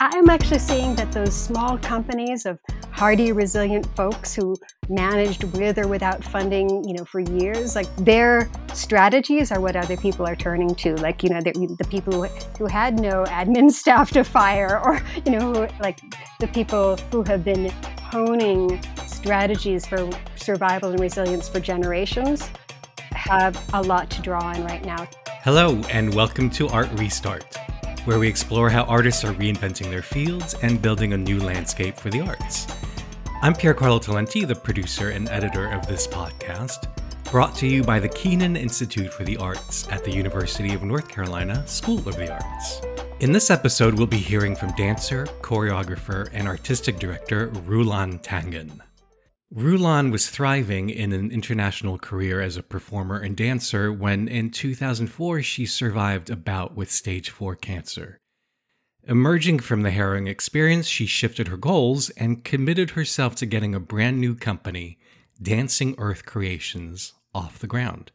I'm actually seeing that those small companies of hardy, resilient folks who managed with or without funding, you know, for years, like their strategies are what other people are turning to. Like, you know, the, the people who had no admin staff to fire, or you know, like the people who have been honing strategies for survival and resilience for generations have a lot to draw on right now. Hello, and welcome to Art Restart where we explore how artists are reinventing their fields and building a new landscape for the arts. I'm Pier Carlo Talenti, the producer and editor of this podcast, brought to you by the Kenan Institute for the Arts at the University of North Carolina School of the Arts. In this episode, we'll be hearing from dancer, choreographer, and artistic director Rulan Tangen. Rulan was thriving in an international career as a performer and dancer when, in 2004, she survived a bout with stage 4 cancer. Emerging from the harrowing experience, she shifted her goals and committed herself to getting a brand new company, Dancing Earth Creations, off the ground.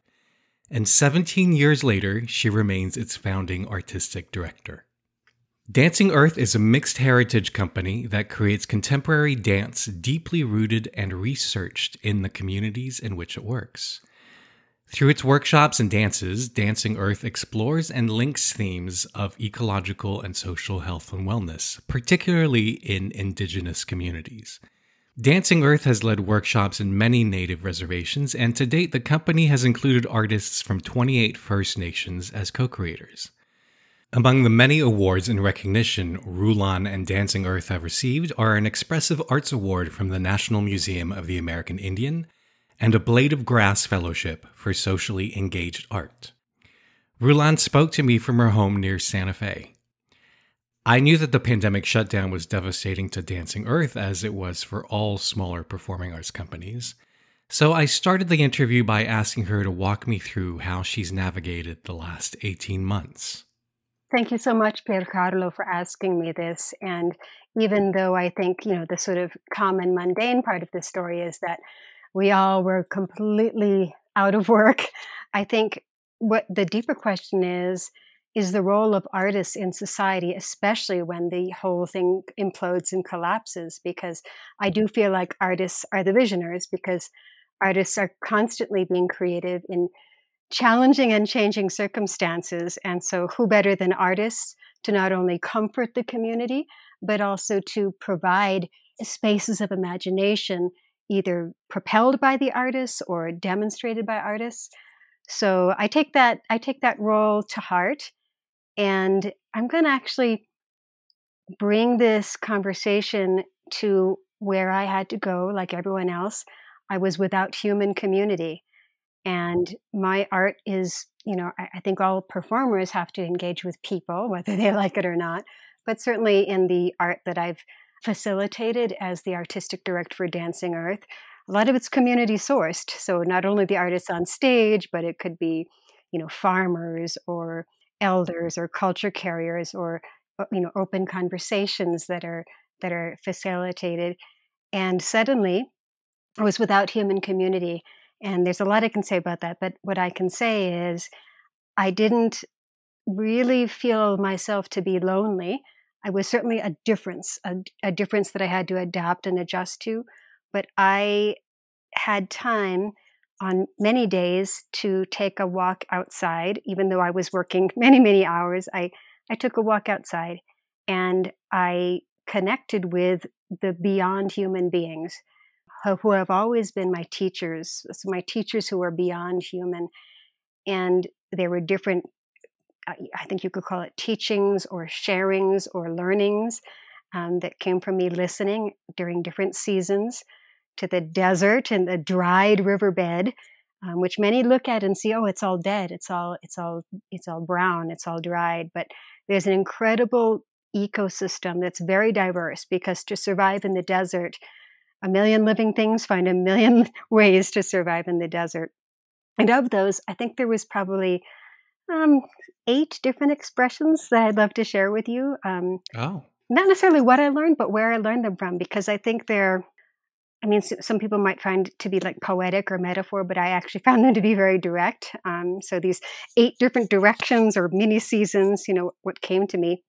And 17 years later, she remains its founding artistic director. Dancing Earth is a mixed heritage company that creates contemporary dance deeply rooted and researched in the communities in which it works. Through its workshops and dances, Dancing Earth explores and links themes of ecological and social health and wellness, particularly in indigenous communities. Dancing Earth has led workshops in many native reservations, and to date, the company has included artists from 28 First Nations as co creators. Among the many awards and recognition Rulan and Dancing Earth have received are an Expressive Arts Award from the National Museum of the American Indian and a Blade of Grass Fellowship for Socially Engaged Art. Rulan spoke to me from her home near Santa Fe. I knew that the pandemic shutdown was devastating to Dancing Earth as it was for all smaller performing arts companies. So I started the interview by asking her to walk me through how she's navigated the last 18 months. Thank you so much, Pier Carlo, for asking me this. And even though I think, you know, the sort of common mundane part of the story is that we all were completely out of work, I think what the deeper question is is the role of artists in society, especially when the whole thing implodes and collapses. Because I do feel like artists are the visionaries, because artists are constantly being creative in challenging and changing circumstances. And so, who better than artists to not only comfort the community, but also to provide spaces of imagination, either propelled by the artists or demonstrated by artists. So I take that I take that role to heart, and I'm going to actually bring this conversation to where I had to go, like everyone else. I was without human community. And my art is, you know, I, I think all performers have to engage with people, whether they like it or not. But certainly in the art that I've facilitated as the artistic director for Dancing Earth, a lot of it's community sourced. So not only the artists on stage, but it could be, you know, farmers or elders or culture carriers or you know open conversations that are that are facilitated. And suddenly, I was without human community. And there's a lot I can say about that. But what I can say is, I didn't really feel myself to be lonely. I was certainly a difference, a, a difference that I had to adapt and adjust to. But I had time on many days to take a walk outside, even though I was working many, many hours. I, I took a walk outside and I connected with the beyond human beings who have always been my teachers, so my teachers who are beyond human. And there were different, I think you could call it teachings or sharings or learnings um, that came from me listening during different seasons to the desert and the dried riverbed. Um, which many look at and see, oh, it's all dead, it's all, it's all, it's all brown, it's all dried. But there's an incredible ecosystem that's very diverse because to survive in the desert, a million living things find a million ways to survive in the desert. And of those, I think there was probably um, eight different expressions that I'd love to share with you. Um, oh. Not necessarily what I learned, but where I learned them from, because I think they're, I mean, some people might find to be like poetic or metaphor, but I actually found them to be very direct. Um, so these eight different directions or mini seasons, you know, what came to me.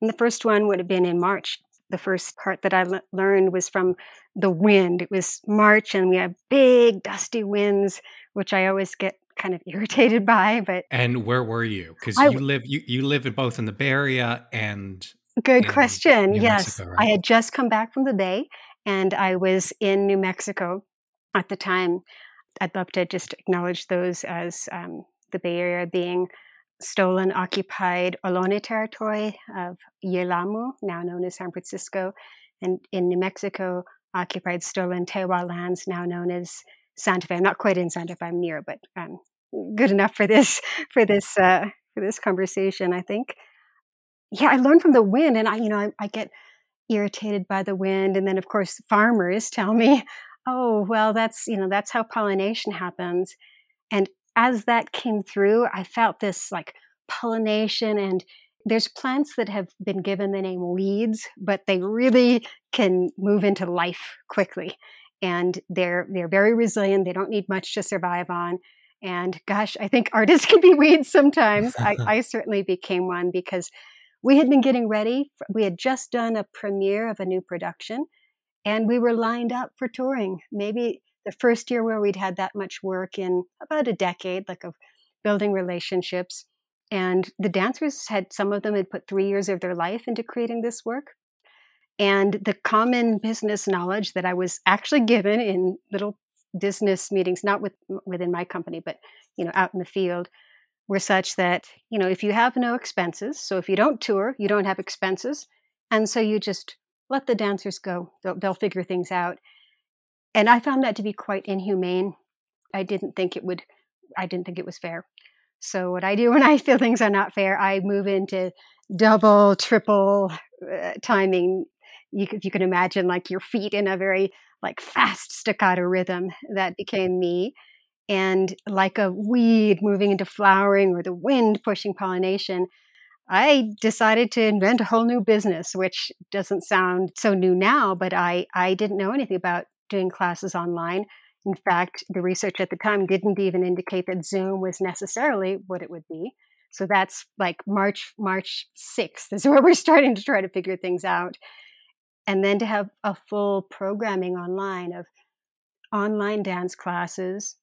And the first one would have been in March. The first part that I learned was from the wind. It was March, and we had big, dusty winds, which I always get kind of irritated by. But and where were you? Because you live you, you live in both in the Bay Area and good question. New yes, Mexico, right? I had just come back from the Bay, and I was in New Mexico at the time. I'd love to just acknowledge those as um, the Bay Area being stolen, occupied Ohlone territory of Yelamu, now known as San Francisco, and in New Mexico, occupied stolen Tewa lands, now known as Santa Fe. I'm not quite in Santa Fe, I'm near, but um, good enough for this for this uh, for this conversation, I think. Yeah, I learned from the wind, and I, you know, I, I get irritated by the wind, and then of course farmers tell me, "Oh, well, that's you know that's how pollination happens," and as that came through, I felt this like pollination and there's plants that have been given the name weeds, but they really can move into life quickly. And they're they're very resilient. They don't need much to survive on. And gosh, I think artists can be weeds sometimes. I, I certainly became one because we had been getting ready. We had just done a premiere of a new production and we were lined up for touring. Maybe the first year where we'd had that much work in about a decade, like of building relationships. And the dancers had, some of them had put three years of their life into creating this work. And the common business knowledge that I was actually given in little business meetings, not with, within my company, but, you know, out in the field, were such that, you know, if you have no expenses, so if you don't tour, you don't have expenses. And so you just let the dancers go. They'll, they'll figure things out and I found that to be quite inhumane. I didn't think it would. I didn't think it was fair. So what I do when I feel things are not fair, I move into double, triple uh, timing. You, you can imagine, like your feet in a very like fast staccato rhythm, that became me. And like a weed moving into flowering or the wind pushing pollination, I decided to invent a whole new business, which doesn't sound so new now, but I, I didn't know anything about doing classes online. In fact, the research at the time didn't even indicate that Zoom was necessarily what it would be. So that's like March March 6th is where we're starting to try to figure things out. And then to have a full programming online of online dance classes,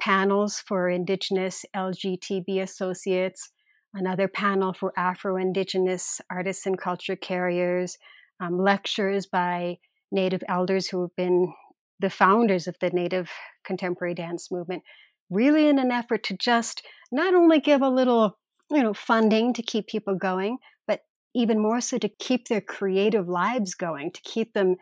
panels for Indigenous LGTB associates, another panel for Afro Indigenous artists and culture carriers, um, lectures by Native elders who have been the founders of the Native contemporary dance movement, really in an effort to just not only give a little, you know, funding to keep people going, but even more so to keep their creative lives going, to keep them,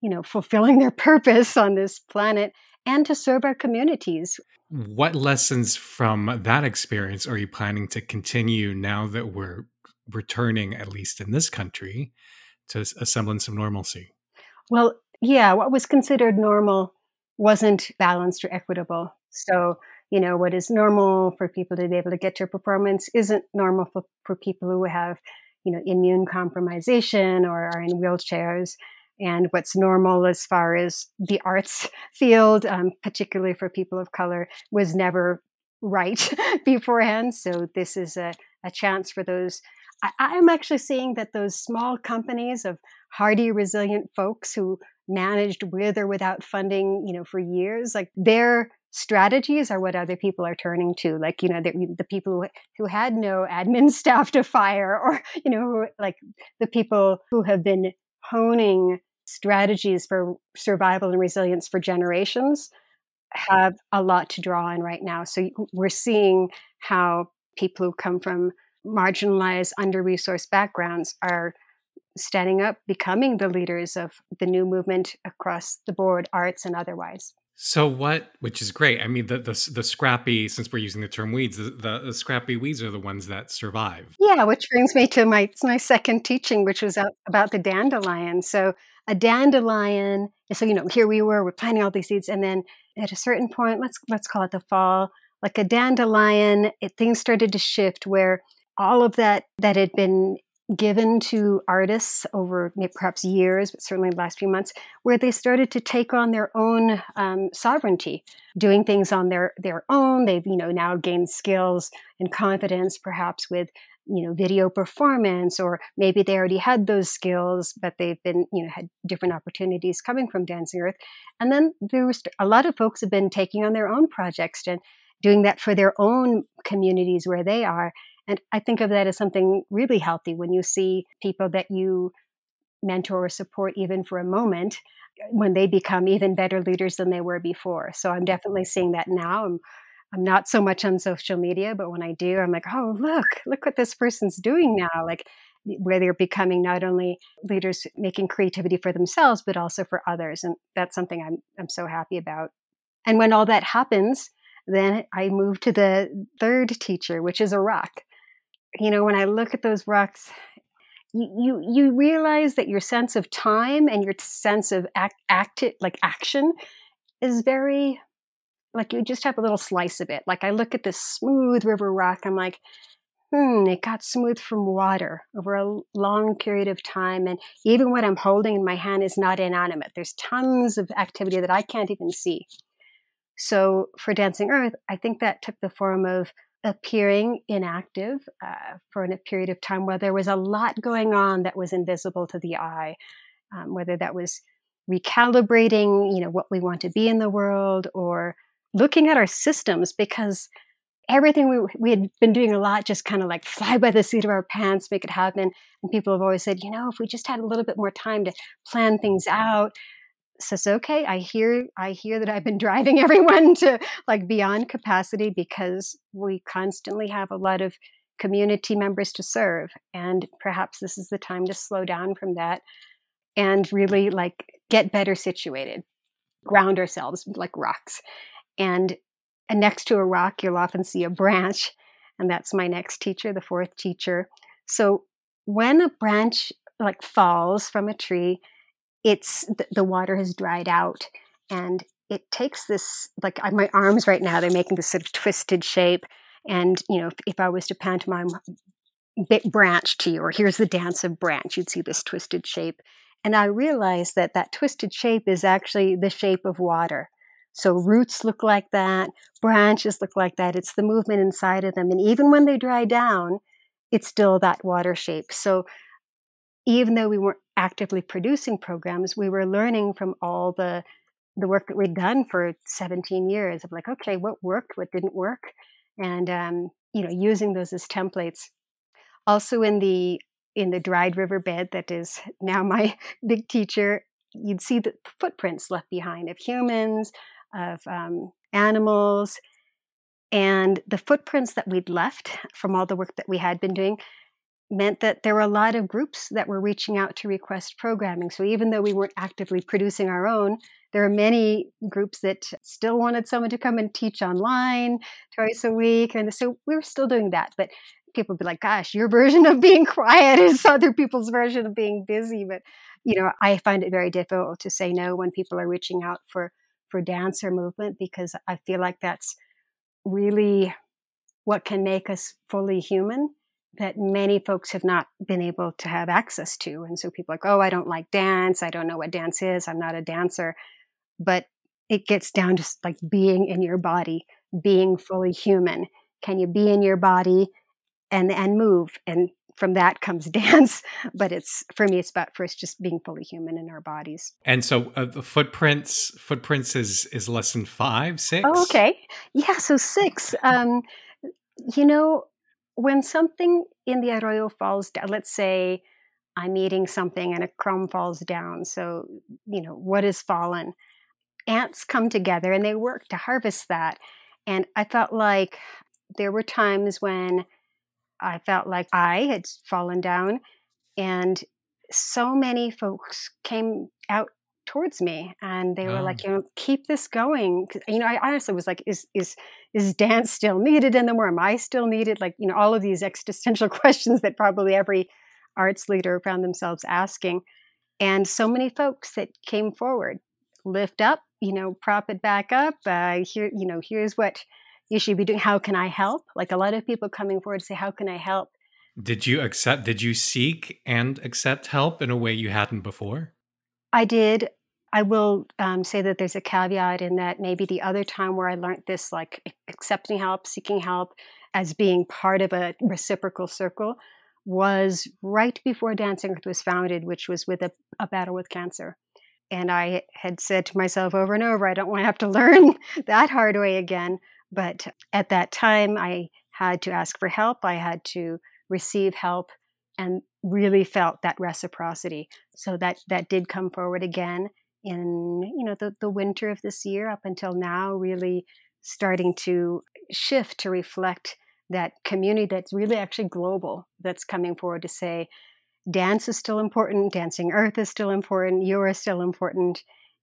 you know, fulfilling their purpose on this planet and to serve our communities. What lessons from that experience are you planning to continue now that we're returning, at least in this country, to a semblance of normalcy? Well, yeah, what was considered normal wasn't balanced or equitable. So, you know, what is normal for people to be able to get to a performance isn't normal for, for people who have, you know, immune compromisation or are in wheelchairs. And what's normal as far as the arts field, um, particularly for people of color, was never right beforehand. So this is a, a chance for those. I, I'm actually seeing that those small companies of hardy, resilient folks who managed with or without funding, you know, for years, like their strategies are what other people are turning to. Like, you know, the, the people who, who had no admin staff to fire, or, you know, like the people who have been honing strategies for survival and resilience for generations have a lot to draw on right now. So we're seeing how people who come from marginalized, under resourced backgrounds are standing up, becoming the leaders of the new movement across the board, arts and otherwise. So what, which is great. I mean, the the, the scrappy, since we're using the term weeds, the, the, the, scrappy weeds are the ones that survive. Yeah, which brings me to my my second teaching, which was about the dandelion. So a dandelion. So you know, here we were, we're planting all these seeds, and then at a certain point, let's let's call it the fall, like a dandelion, it, things started to shift where all of that that had been given to artists over perhaps years, but certainly the last few months, where they started to take on their own um, sovereignty, doing things on their their own. They've you know now gained skills and confidence, perhaps with you know video performance or maybe they already had those skills but they've been you know had different opportunities coming from dancing earth and then there was a lot of folks have been taking on their own projects and doing that for their own communities where they are and i think of that as something really healthy when you see people that you mentor or support even for a moment eh, when they become even better leaders than they were before so i'm definitely seeing that now i'm I'm not so much on social media, but when I do, I'm like, oh, look, look what this person's doing now. Like, eh, where they're becoming not only leaders making creativity for themselves, but also for others. And that's something I'm, I'm so happy about. And when all that happens, then I move to the third teacher, which is a rock. You know, when I look at those rocks, you, you, you realize that your sense of time and your sense of act, act like action is very like you just have a little slice of it. Like I look at this smooth river rock, I'm like, hmm, it got smooth from water over a long period of time. And even what I'm holding in my hand is not inanimate. There's tons of activity that I can't even see. So for Dancing Earth, I think that took the form of appearing inactive uh, for a period of time where there was a lot going on that was invisible to the eye, um, whether that was recalibrating, you know, what we want to be in the world or looking at our systems because everything we, we had been doing a lot just kind of like fly by the seat of our pants make it happen. And people have always said you know if we just had a little bit more time to plan things out says okay i hear i hear that i've been driving everyone to like beyond capacity because we constantly have a lot of community members to serve and perhaps this is the time to slow down from that and really like get better situated ground ourselves like rocks and, and next to a rock, you'll often see a branch. And that's my next teacher, the fourth teacher. So when a branch like falls from a tree, it's the, water has dried out and it takes this like my arms right now they're making this sort of twisted shape and you know if, if i was to pantomime big branch to you or here's the dance of branch you'd see this twisted shape and i realized that that twisted shape is actually the shape of water so roots look like that, branches look like that. It's the movement inside of them. And even when they dry down, it's still that water shape. So even though we weren't actively producing programs, we were learning from all the the work that we'd done for 17 years of like, okay, what worked, what didn't work, and um, you know, using those as templates. Also in the in the dried riverbed that is now my big teacher, you'd see the footprints left behind of humans, of um, animals. And the footprints that we'd left from all the work that we had been doing meant that there were a lot of groups that were reaching out to request programming. So even though we weren't actively producing our own, there are many groups that still wanted someone to come and teach online twice a week. And so we were still doing that. But people would be like, gosh, your version of being quiet is other people's version of being busy. But, you know, I find it very difficult to say no when people are reaching out for for dance or movement because I feel like that's really what can make us fully human that many folks have not been able to have access to. And so people are like, oh, I don't like dance. I don't know what dance is. I'm not a dancer. But it gets down to like being in your body, being fully human. Can you be in your body and and move? And from that comes dance but it's for me it's about first just being fully human in our bodies and so uh, the footprints footprints is is lesson five six oh, okay yeah so six um you know when something in the arroyo falls down let's say i'm eating something and a crumb falls down so you know what has fallen ants come together and they work to harvest that and i felt like there were times when I felt like I had fallen down, and so many folks came out towards me and they were oh. like you know keep this going you know i honestly was like is is is dance still needed in them or am i still needed? Like you know all of these existential questions that probably every arts leader found themselves asking and so many folks that came forward lift up you know prop it back up uh, here you know here's what you should be doing. How can i help? Like a lot of people coming forward to say how can i help? Did you accept did you seek and accept help in a way you hadn't before? I did i will um, say that there's a caveat in that maybe the other time where i learned this like accepting help seeking help as being part of a reciprocal circle was right before Dancing Earth was founded, which was with a, a battle with cancer. And I had said to myself over and over, I don't want to have to learn that hard way again. But at that time, I had to ask for help. I had to receive help and really felt that reciprocity. So that that did come forward again in you know the, the winter of this year up until now, really starting to shift to reflect that community that's really actually global that's coming forward to say dance is still important, dancing earth is still important, you are still important.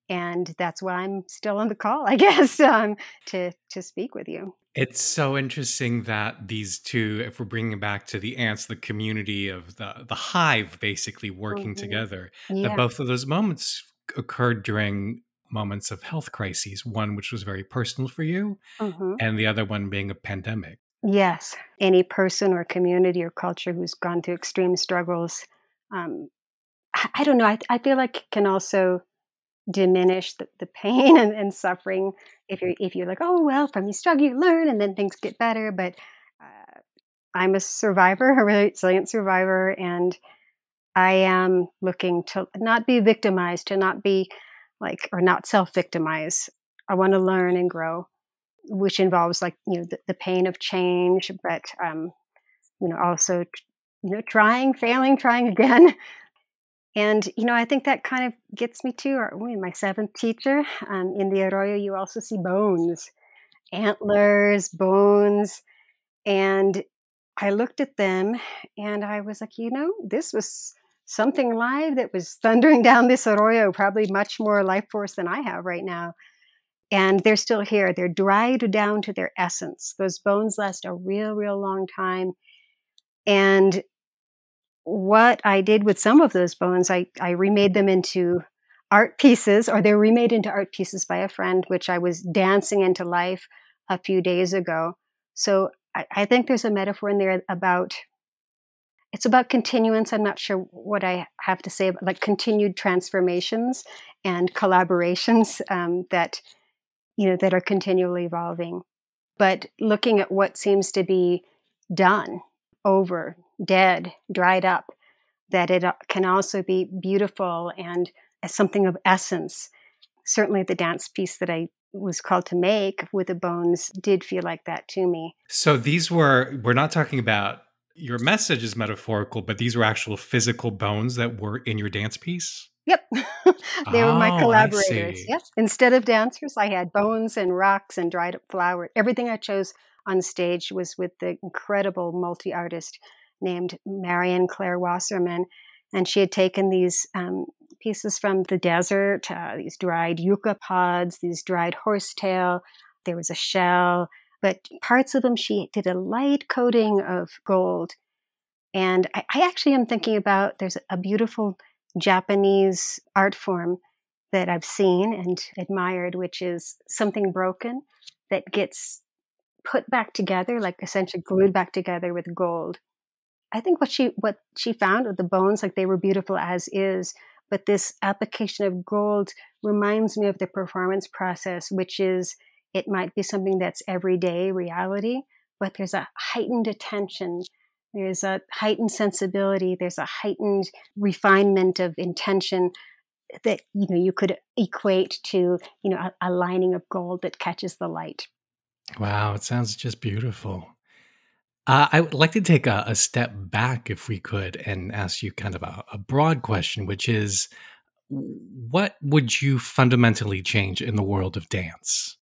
And that's why I'm still on the call, I guess, um, to to speak with you. It's so interesting that these two, if we're bringing it back to the ants, the community of the the hive, basically working mm-hmm. together, yeah. that both of those moments occurred during moments of health crises. One which was very personal for you, mm-hmm. and the other one being a pandemic. Yes, any person or community or culture who's gone through extreme struggles, um, I, I, don't know. I, I, feel like can also diminish the, the pain and, and, suffering if you're if you're like, oh well, from you struggle you learn, and then things get better. But uh, I'm a survivor, a resilient survivor, and I am looking to not be victimized, to not be like or not self victimize. I want to learn and grow which involves like you know the, the pain of change, but um, you know also you know trying, failing, trying again. And you know, I think that kind of gets me to our, my seventh teacher. Um, in the arroyo, you also see bones, antlers, bones, and I looked at them and I was like, you know, this was something live that was thundering down this arroyo, probably much more life force than I have right now and they're still here. They're dried down to their essence. Those bones last a real, real long time. And what I did with some of those bones, I, I remade them into art pieces, or they're remade into art pieces by a friend, which I was dancing into life a few days ago. So I, I think there's a metaphor in there about it's about continuance. I'm not sure what I have to say, but like continued transformations and collaborations um, that you know, that are continually evolving. But looking at what seems to be done, over, dead, dried up, that it uh, can also be beautiful and something of essence. Certainly, the dance piece that I was called to make with the bones did feel like that to me. So these were, we're not talking about your message is metaphorical, but these were actual physical bones that were in your dance piece? Yep. they oh, were my oh, collaborators. Yes. Instead of dancers, I had bones and rocks and dried up flower. Everything I chose on stage was with the incredible multi artist named Marion Claire Wasserman. And she had taken these um, pieces from the desert, uh, these dried yucca pods, these dried horsetail. There was a shell, but parts of them she did a light coating of gold. And I, I actually am thinking about there's a beautiful Japanese art form that I've seen and admired, which is something broken that gets put back together, like essentially glued back together with gold. I think what she what she found with the bones, like they were beautiful as is, but this application of gold reminds me of the performance process, which is it might be something that's everyday reality, but there's a heightened attention there's a heightened sensibility, there's a heightened refinement of intention that you know you could equate to you know a, a lining of gold that catches the light. Wow, it sounds just beautiful. Uh, I would like to take a, a, step back, if we could, and ask you kind of a, a, broad question, which is what would you fundamentally change in the world of dance?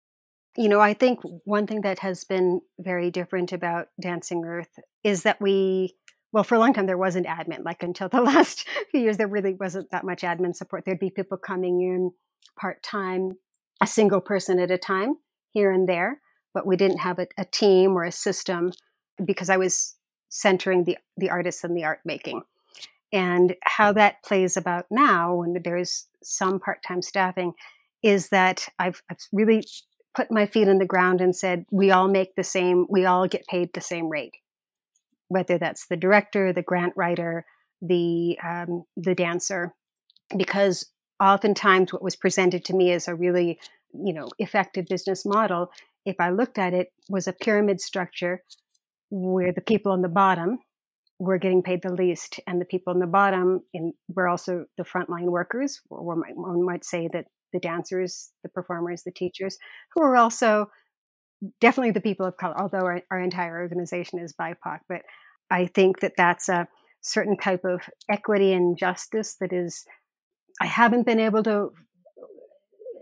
You know, I think one thing that has been very different about Dancing Earth is that we, well, for a long time there wasn't admin. Like until the last few years, there really wasn't that much admin support. There'd be people coming in part time, a single person at a time here and there, but we didn't have a, a team or a system because I was centering the the artists and the art making. And how that plays about now, when there's some part time staffing, is that I've, I've really put my feet in the ground and said, we all make the same, we all get paid the same rate, whether that's the director, the grant writer, the um, the dancer, because oftentimes what was presented to me as a really you know effective business model, if I looked at it, was a pyramid structure where the people on the bottom were getting paid the least, and the people on the bottom in, were also the frontline workers, or one might, one might say that the dancers, the performers, the teachers, who are also definitely the people of color, although our, our entire organization is BIPOC. But I think that that's a certain type of equity and justice that is, I haven't been able to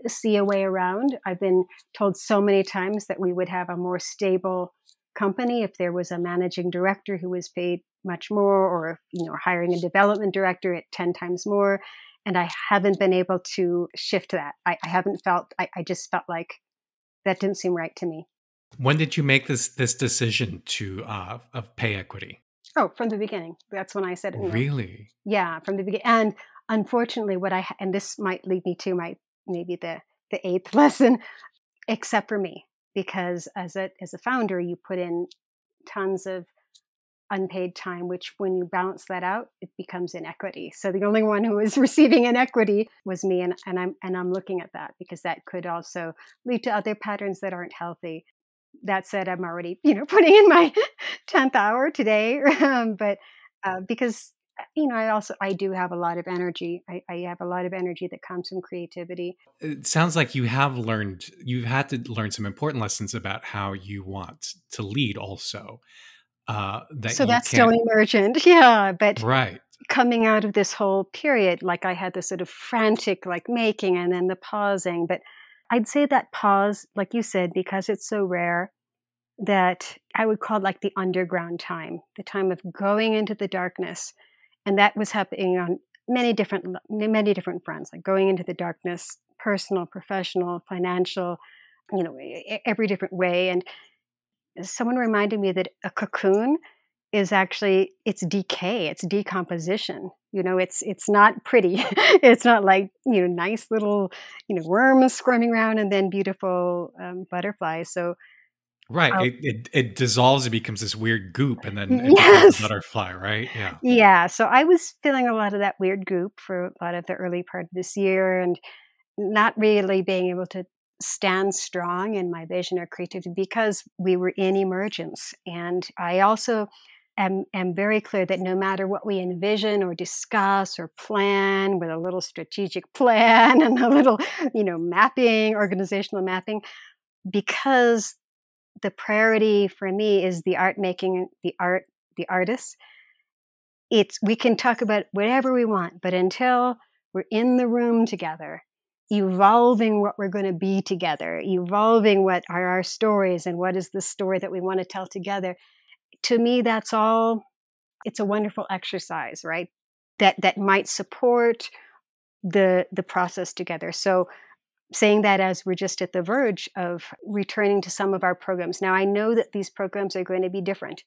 see a way around. I've been told so many times that we would have a more stable company if there was a managing director who was paid much more or if you know hiring a development director at 10 times more and i haven't been able to shift that. I, I haven't felt I, I, just felt like that didn't seem right to me. When did you make this this decision to uh of pay equity? Oh from the beginning. That's when i said you know, really? Yeah from the beginning and unfortunately what i and this might lead me to my maybe the the eighth lesson except for me because as a as a founder you put in tons of unpaid time which when you balance that out it becomes inequity so the only one who was receiving inequity was me and, and i'm and i'm looking at that because that could also lead to other patterns that aren't healthy that said i'm already you know putting in my 10th hour today um, but uh, because you know, I also I do have a lot of energy. I, I, have a lot of energy that comes from creativity. It sounds like you have learned you've had to learn some important lessons about how you want to lead also. Uh, that so that's still emergent, yeah. But right coming out of this whole period, like I had this sort of frantic like making and then the pausing. But I'd say that pause, like you said, because it's so rare, that I would call it like the underground time, the time of going into the darkness and that was happening on many different many different fronts like going into the darkness personal professional financial you know every different way and someone reminded me that a cocoon is actually it's decay it's decomposition you know it's it's not pretty it's not like you know nice little you know worms squirming around and then beautiful um, butterflies so Right. Oh. It, it, it dissolves. It becomes this weird goop, and then it yes. butterfly. Right. Yeah. Yeah. So I was feeling a lot of that weird goop for a lot of the early part of this year, and not really being able to stand strong in my vision or creativity because we were in emergence. And I also am, am very clear that no matter what we envision or discuss or plan with a little strategic plan and a little, you know, mapping, organizational mapping, because the priority for me is the art making, the art, the artists. It's we can talk about whatever we want, but until we're in the room together, evolving what we're going to be together, evolving what are our stories and what is the story that we want to tell together. To me, that's all. It's a wonderful exercise, right? That that might support the the process together. So saying that as we're just at the verge of returning to some of our programs. Now, I know that these programs are going to be different,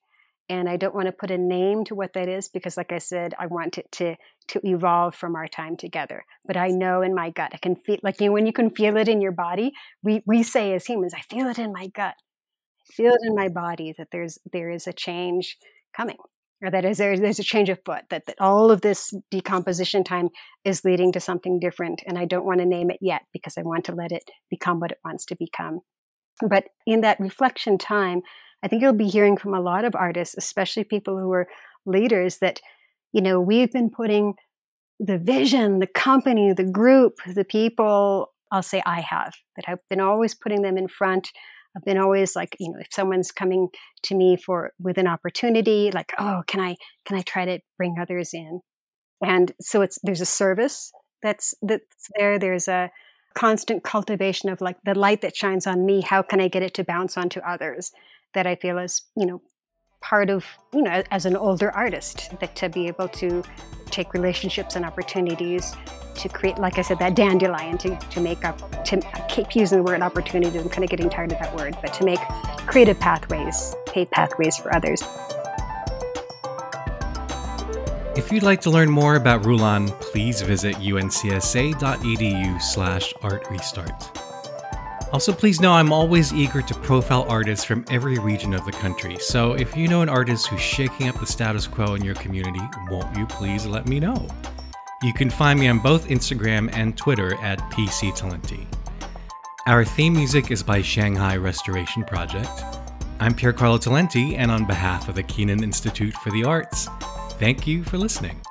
and I don't want to put a name to what that is because, like I said, I want it to to evolve from our time together. But I know in my gut, I can feel like you know, when you can feel it in your body. We we say as humans, I feel it in my gut, I feel it in my body that there's there is a change coming or that is there, there's a change of foot that, that all of this decomposition time is leading to something different and i don't want to name it yet because i want to let it become what it wants to become but in that reflection time i think you'll be hearing from a lot of artists especially people who are leaders that you know we've been putting the vision the company the group the people i'll say i have that i've been always putting them in front I've been always like, you know, if someone's coming to me for with an opportunity, like, oh, can I can I try to bring others in? And so it's there's a service that's that's there. There's a constant cultivation of like the light that shines on me. How can I get it to bounce onto others? That I feel is you know part of you know as an older artist that to be able to take relationships and opportunities to create like i said that dandelion to, to make up to keep using the word opportunity i'm kind of getting tired of that word but to make creative pathways pave pathways for others if you'd like to learn more about Rulan, please visit uncsa.edu slash artrestart. Also, please know I'm always eager to profile artists from every region of the country. So if you know an artist who's shaking up the status quo in your community, won't you please let me know? You can find me on both Instagram and Twitter at PC Talenti. Our theme music is by Shanghai Restoration Project. I'm Pier Carlo Talenti, and on behalf of the Kenan Institute for the Arts, thank you for listening.